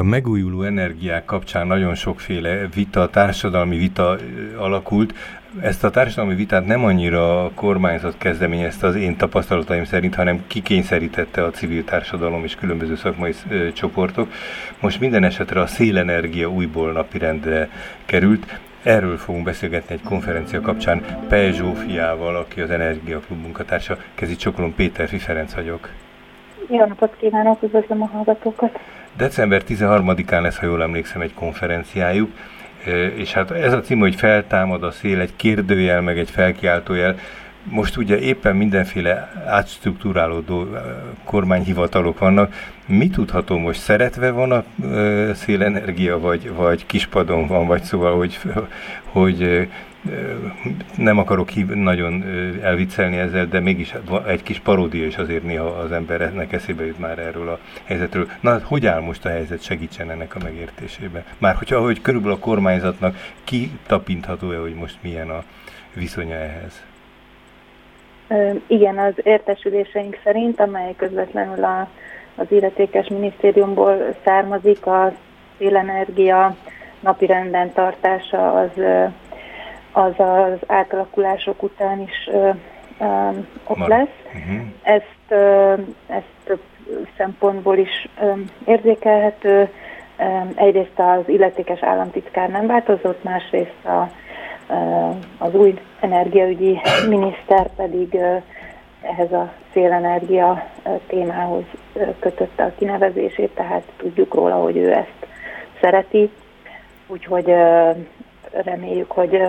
a megújuló energiák kapcsán nagyon sokféle vita, társadalmi vita alakult. Ezt a társadalmi vitát nem annyira a kormányzat kezdeményezte az én tapasztalataim szerint, hanem kikényszerítette a civil társadalom és különböző szakmai csoportok. Most minden esetre a szélenergia újból napirendre került. Erről fogunk beszélgetni egy konferencia kapcsán Pej Zsófiával, aki az Energiaklub munkatársa. Kezi Csokolom Péter Ferenc vagyok. Jó napot kívánok, üdvözlöm a hallgatókat! December 13-án lesz, ha jól emlékszem, egy konferenciájuk, és hát ez a cím, hogy feltámad a szél, egy kérdőjel, meg egy felkiáltójel, most ugye éppen mindenféle átstruktúrálódó kormányhivatalok vannak. Mi tudható most? Szeretve van a szélenergia, vagy, vagy kispadon van, vagy szóval, hogy, hogy nem akarok hív, nagyon elviccelni ezzel, de mégis egy kis paródia is azért néha az embernek eszébe jut már erről a helyzetről. Na, hát hogy áll most a helyzet, segítsen ennek a megértésébe? Már hogyha hogy körülbelül a kormányzatnak kitapintható-e, hogy most milyen a viszonya ehhez? Igen, az értesüléseink szerint, amely közvetlenül a, az illetékes minisztériumból származik, a szélenergia renden tartása az, az az átalakulások után is ö, ö, ott lesz. Uh-huh. Ezt, ö, ezt több szempontból is ö, érzékelhető. Egyrészt az illetékes államtitkár nem változott, másrészt a az új energiaügyi miniszter pedig ehhez a szélenergia témához kötötte a kinevezését, tehát tudjuk róla, hogy ő ezt szereti, úgyhogy reméljük, hogy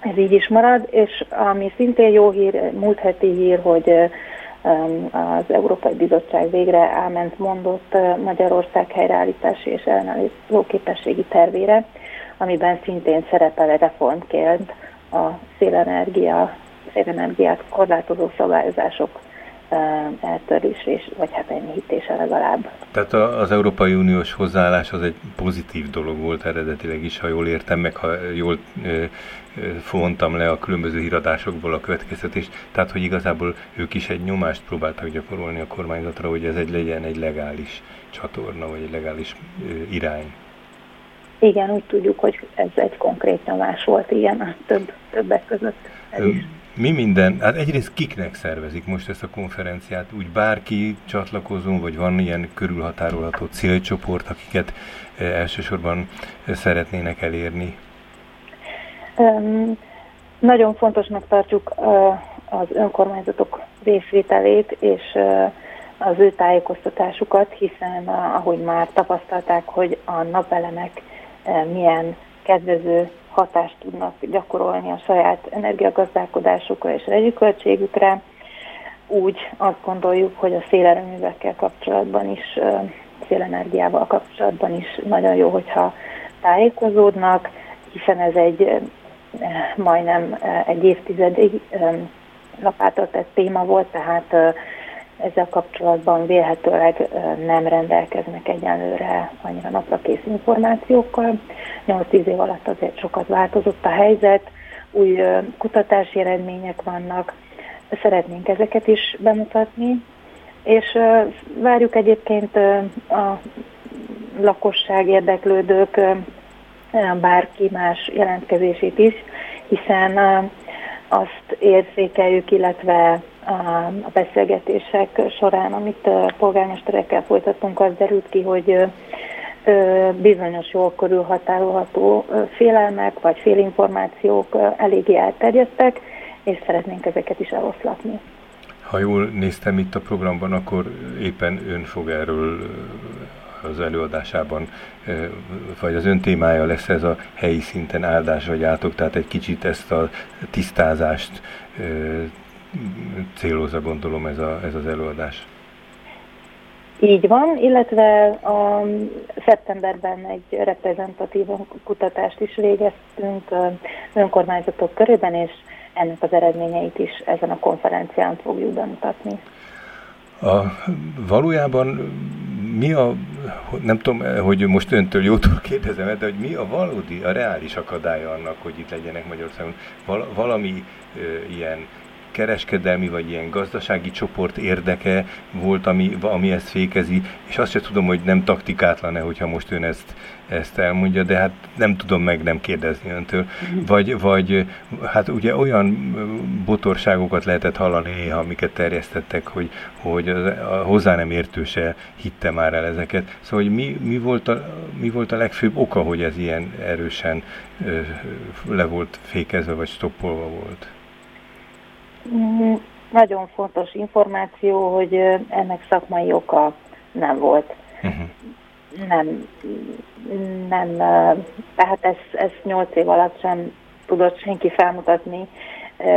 ez így is marad, és ami szintén jó hír, múlt heti hír, hogy az Európai Bizottság végre áment mondott Magyarország helyreállítási és ellenálló képességi tervére, amiben szintén szerepel reformként a szélenergia, szélenergiát korlátozó szabályozások eltörlés, és, vagy hát enyhítése legalább. Tehát az Európai Uniós hozzáállás az egy pozitív dolog volt eredetileg is, ha jól értem, meg ha jól fontam le a különböző híradásokból a következtetést, tehát hogy igazából ők is egy nyomást próbáltak gyakorolni a kormányzatra, hogy ez egy legyen egy legális csatorna, vagy egy legális irány. Igen, úgy tudjuk, hogy ez egy konkrét nyomás volt, ilyen a több, többek között. Ez is. Mi minden, hát egyrészt kiknek szervezik most ezt a konferenciát? Úgy bárki csatlakozó, vagy van ilyen körülhatárolható célcsoport, akiket elsősorban szeretnének elérni? Um, nagyon fontosnak tartjuk uh, az önkormányzatok részvételét, és az ő tájékoztatásukat, hiszen ahogy már tapasztalták, hogy a napelemek Eh, milyen kedvező hatást tudnak gyakorolni a saját energiagazdálkodásukra és rezsiköltségükre. Úgy azt gondoljuk, hogy a szélerőművekkel kapcsolatban is, szélenergiával kapcsolatban is nagyon jó, hogyha tájékozódnak, hiszen ez egy majdnem egy évtizedig lapátoltett téma volt, tehát ezzel kapcsolatban vélhetőleg nem rendelkeznek egyenlőre annyira naprakész információkkal. 8-10 év alatt azért sokat változott a helyzet, új kutatási eredmények vannak, szeretnénk ezeket is bemutatni, és várjuk egyébként a lakosság érdeklődők bárki más jelentkezését is, hiszen azt érzékeljük, illetve a beszélgetések során, amit polgármesterekkel folytattunk, az derült ki, hogy bizonyos jól körülhatárolható félelmek vagy félinformációk eléggé elterjedtek, és szeretnénk ezeket is eloszlatni. Ha jól néztem itt a programban, akkor éppen ön fog erről az előadásában, vagy az ön témája lesz ez a helyi szinten áldás vagy átok, tehát egy kicsit ezt a tisztázást célozza, gondolom ez, a, ez az előadás. Így van, illetve a szeptemberben egy reprezentatív kutatást is végeztünk önkormányzatok körében, és ennek az eredményeit is ezen a konferencián fogjuk bemutatni. A, valójában mi a, nem tudom, hogy most öntől jótól kérdezem, de hogy mi a valódi, a reális akadálya annak, hogy itt legyenek Magyarországon Val, valami ö, ilyen kereskedelmi vagy ilyen gazdasági csoport érdeke volt, ami, ami ezt fékezi, és azt sem tudom, hogy nem taktikátlan-e, hogyha most ön ezt, ezt elmondja, de hát nem tudom meg nem kérdezni öntől. Vagy, vagy hát ugye olyan botorságokat lehetett hallani néha, amiket terjesztettek, hogy, hogy a, hozzá nem értőse hitte már el ezeket. Szóval, hogy mi, mi, volt a, mi volt a legfőbb oka, hogy ez ilyen erősen ö, le volt fékezve, vagy stoppolva volt? Mm, nagyon fontos információ, hogy ennek szakmai oka nem volt. Uh-huh. Nem, nem, tehát ezt, ezt 8 év alatt sem tudott senki felmutatni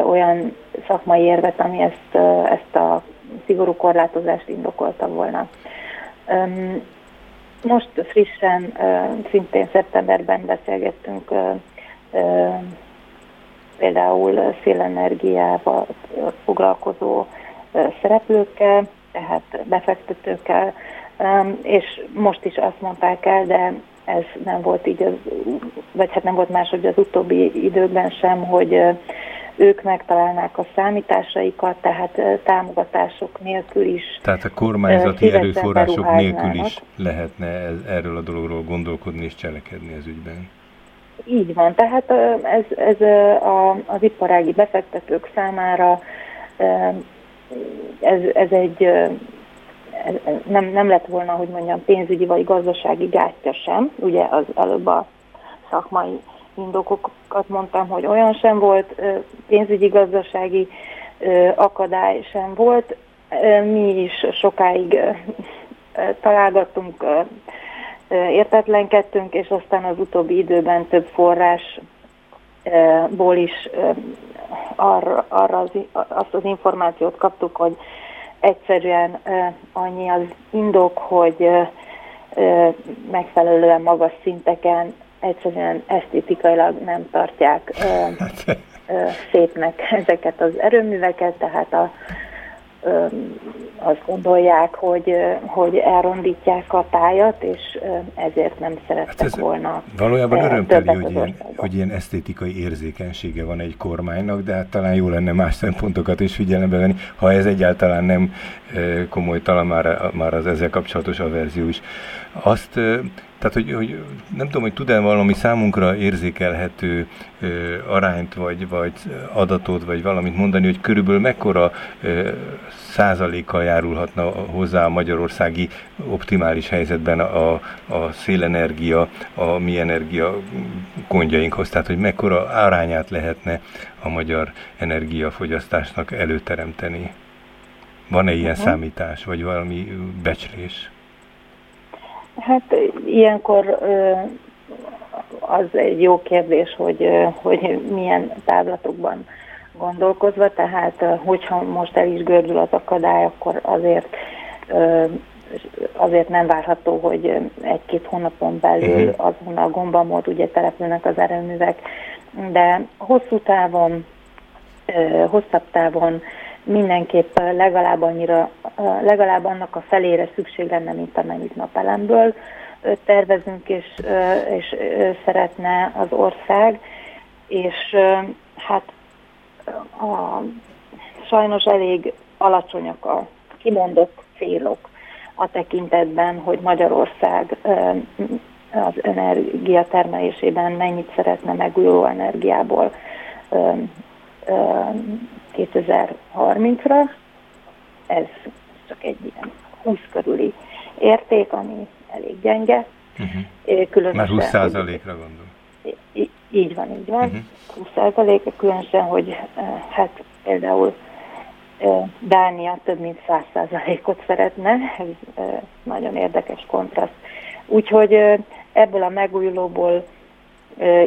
olyan szakmai érvet, ami ezt, ezt a szigorú korlátozást indokolta volna. Most frissen, szintén szeptemberben beszélgettünk például szélenergiával foglalkozó szereplőkkel, tehát befektetőkkel, és most is azt mondták el, de ez nem volt így, az, vagy hát nem volt máshogy az utóbbi időkben sem, hogy ők megtalálnák a számításaikat, tehát támogatások nélkül is. Tehát a kormányzati erőforrások nélkül is lehetne ez, erről a dologról gondolkodni és cselekedni ez ügyben. Így van, tehát ez, ez a, az iparági befektetők számára ez, ez egy ez nem, nem lett volna, hogy mondjam, pénzügyi vagy gazdasági gátja sem. Ugye az előbb a szakmai indokokat mondtam, hogy olyan sem volt, pénzügyi gazdasági akadály sem volt. Mi is sokáig találgattunk értetlenkedtünk, és aztán az utóbbi időben több forrásból is arra, arra az, azt az információt kaptuk, hogy egyszerűen annyi az indok, hogy megfelelően magas szinteken egyszerűen esztétikailag nem tartják szépnek ezeket az erőműveket, tehát a azt gondolják, hogy, hogy elrondítják a tájat, és ezért nem szerettek hát ez volna. Valójában örömteli, hogy ilyen, hogy ilyen esztétikai érzékenysége van egy kormánynak, de hát talán jó lenne más szempontokat is figyelembe venni, ha ez egyáltalán nem komoly, talán már, már az ezzel kapcsolatos averzió is. Azt tehát, hogy, hogy nem tudom, hogy tud-e valami számunkra érzékelhető ö, arányt, vagy, vagy adatot, vagy valamit mondani, hogy körülbelül mekkora ö, százalékkal járulhatna hozzá a magyarországi optimális helyzetben a, a szélenergia, a mi energia gondjainkhoz, tehát hogy mekkora arányát lehetne a magyar energiafogyasztásnak előteremteni. Van-e ilyen uh-huh. számítás, vagy valami becslés? Hát ilyenkor az egy jó kérdés, hogy, hogy milyen távlatokban gondolkozva, tehát hogyha most el is gördül az akadály, akkor azért azért nem várható, hogy egy-két hónapon belül uh-huh. azon a gombamód ugye települnek az erőművek, de hosszú távon, hosszabb távon mindenképp legalább annyira, legalább annak a felére szükség lenne, mint amennyit napelemből tervezünk és, és szeretne az ország, és hát a, sajnos elég alacsonyak a kimondott célok a tekintetben, hogy Magyarország az energiatermelésében mennyit szeretne megújuló energiából 2030-ra. Ez csak egy ilyen 20 körüli érték, ami elég gyenge. Uh-huh. Különösen, Már 20 százalékra gondol. Így van, így van. Uh-huh. 20 százalék, különösen, hogy hát például Dánia több mint 100 százalékot szeretne, ez nagyon érdekes kontraszt. Úgyhogy ebből a megújulóból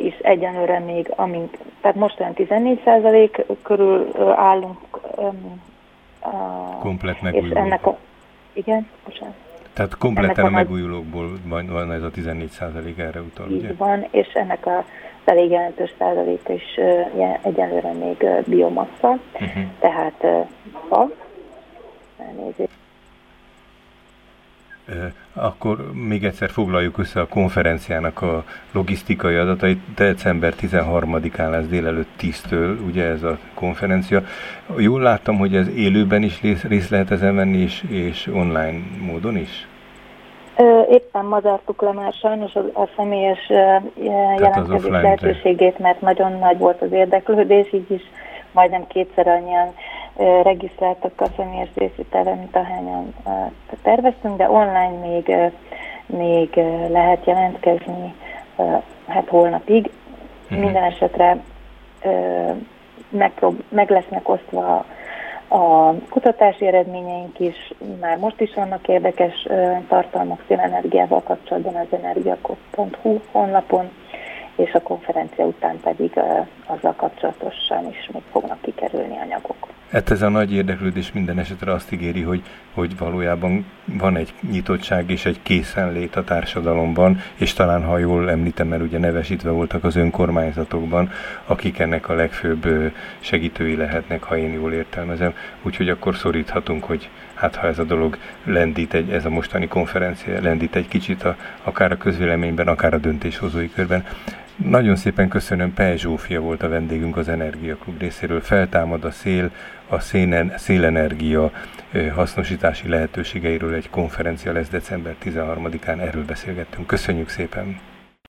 is egyenlőre még, amint, tehát most olyan 14 százalék körül állunk. Komplet megújuló. És ennek a, igen, bocsánat. Tehát kompletten a megújulókból van, van ez a 14 százalék erre utal, ugye? van, és ennek a elég jelentős százalék is egyelőre még biomassa, uh-huh. tehát fa, elnézést. Akkor még egyszer foglaljuk össze a konferenciának a logisztikai adatait. December 13-án lesz délelőtt 10-től, ugye ez a konferencia. Jól láttam, hogy ez élőben is részt lehet ezen venni, és, és online módon is? Éppen ma zártuk le már sajnos a, a személyes jelentkezés lehetőségét, mert nagyon nagy volt az érdeklődés, így is majdnem kétszer annyian regisztráltak részvételre, mint ahányan terveztünk, de online még, még lehet jelentkezni hát holnapig. Uh-huh. Minden esetre megprób- meg lesznek osztva a kutatási eredményeink is, már most is vannak érdekes tartalmak szélenergiával kapcsolatban az energiakop.hu honlapon, és a konferencia után pedig azzal kapcsolatosan is még fognak kikerülni anyagok. Hát ez a nagy érdeklődés minden esetre azt ígéri, hogy, hogy valójában van egy nyitottság és egy készenlét a társadalomban, és talán, ha jól említem, mert ugye nevesítve voltak az önkormányzatokban, akik ennek a legfőbb segítői lehetnek, ha én jól értelmezem. Úgyhogy akkor szoríthatunk, hogy hát ha ez a dolog lendít, egy, ez a mostani konferencia lendít egy kicsit a, akár a közvéleményben, akár a döntéshozói körben. Nagyon szépen köszönöm, Pej Zsófia volt a vendégünk az Energiaklub részéről. Feltámad a szél, a szénen, szélenergia hasznosítási lehetőségeiről egy konferencia lesz december 13-án, erről beszélgettünk. Köszönjük szépen!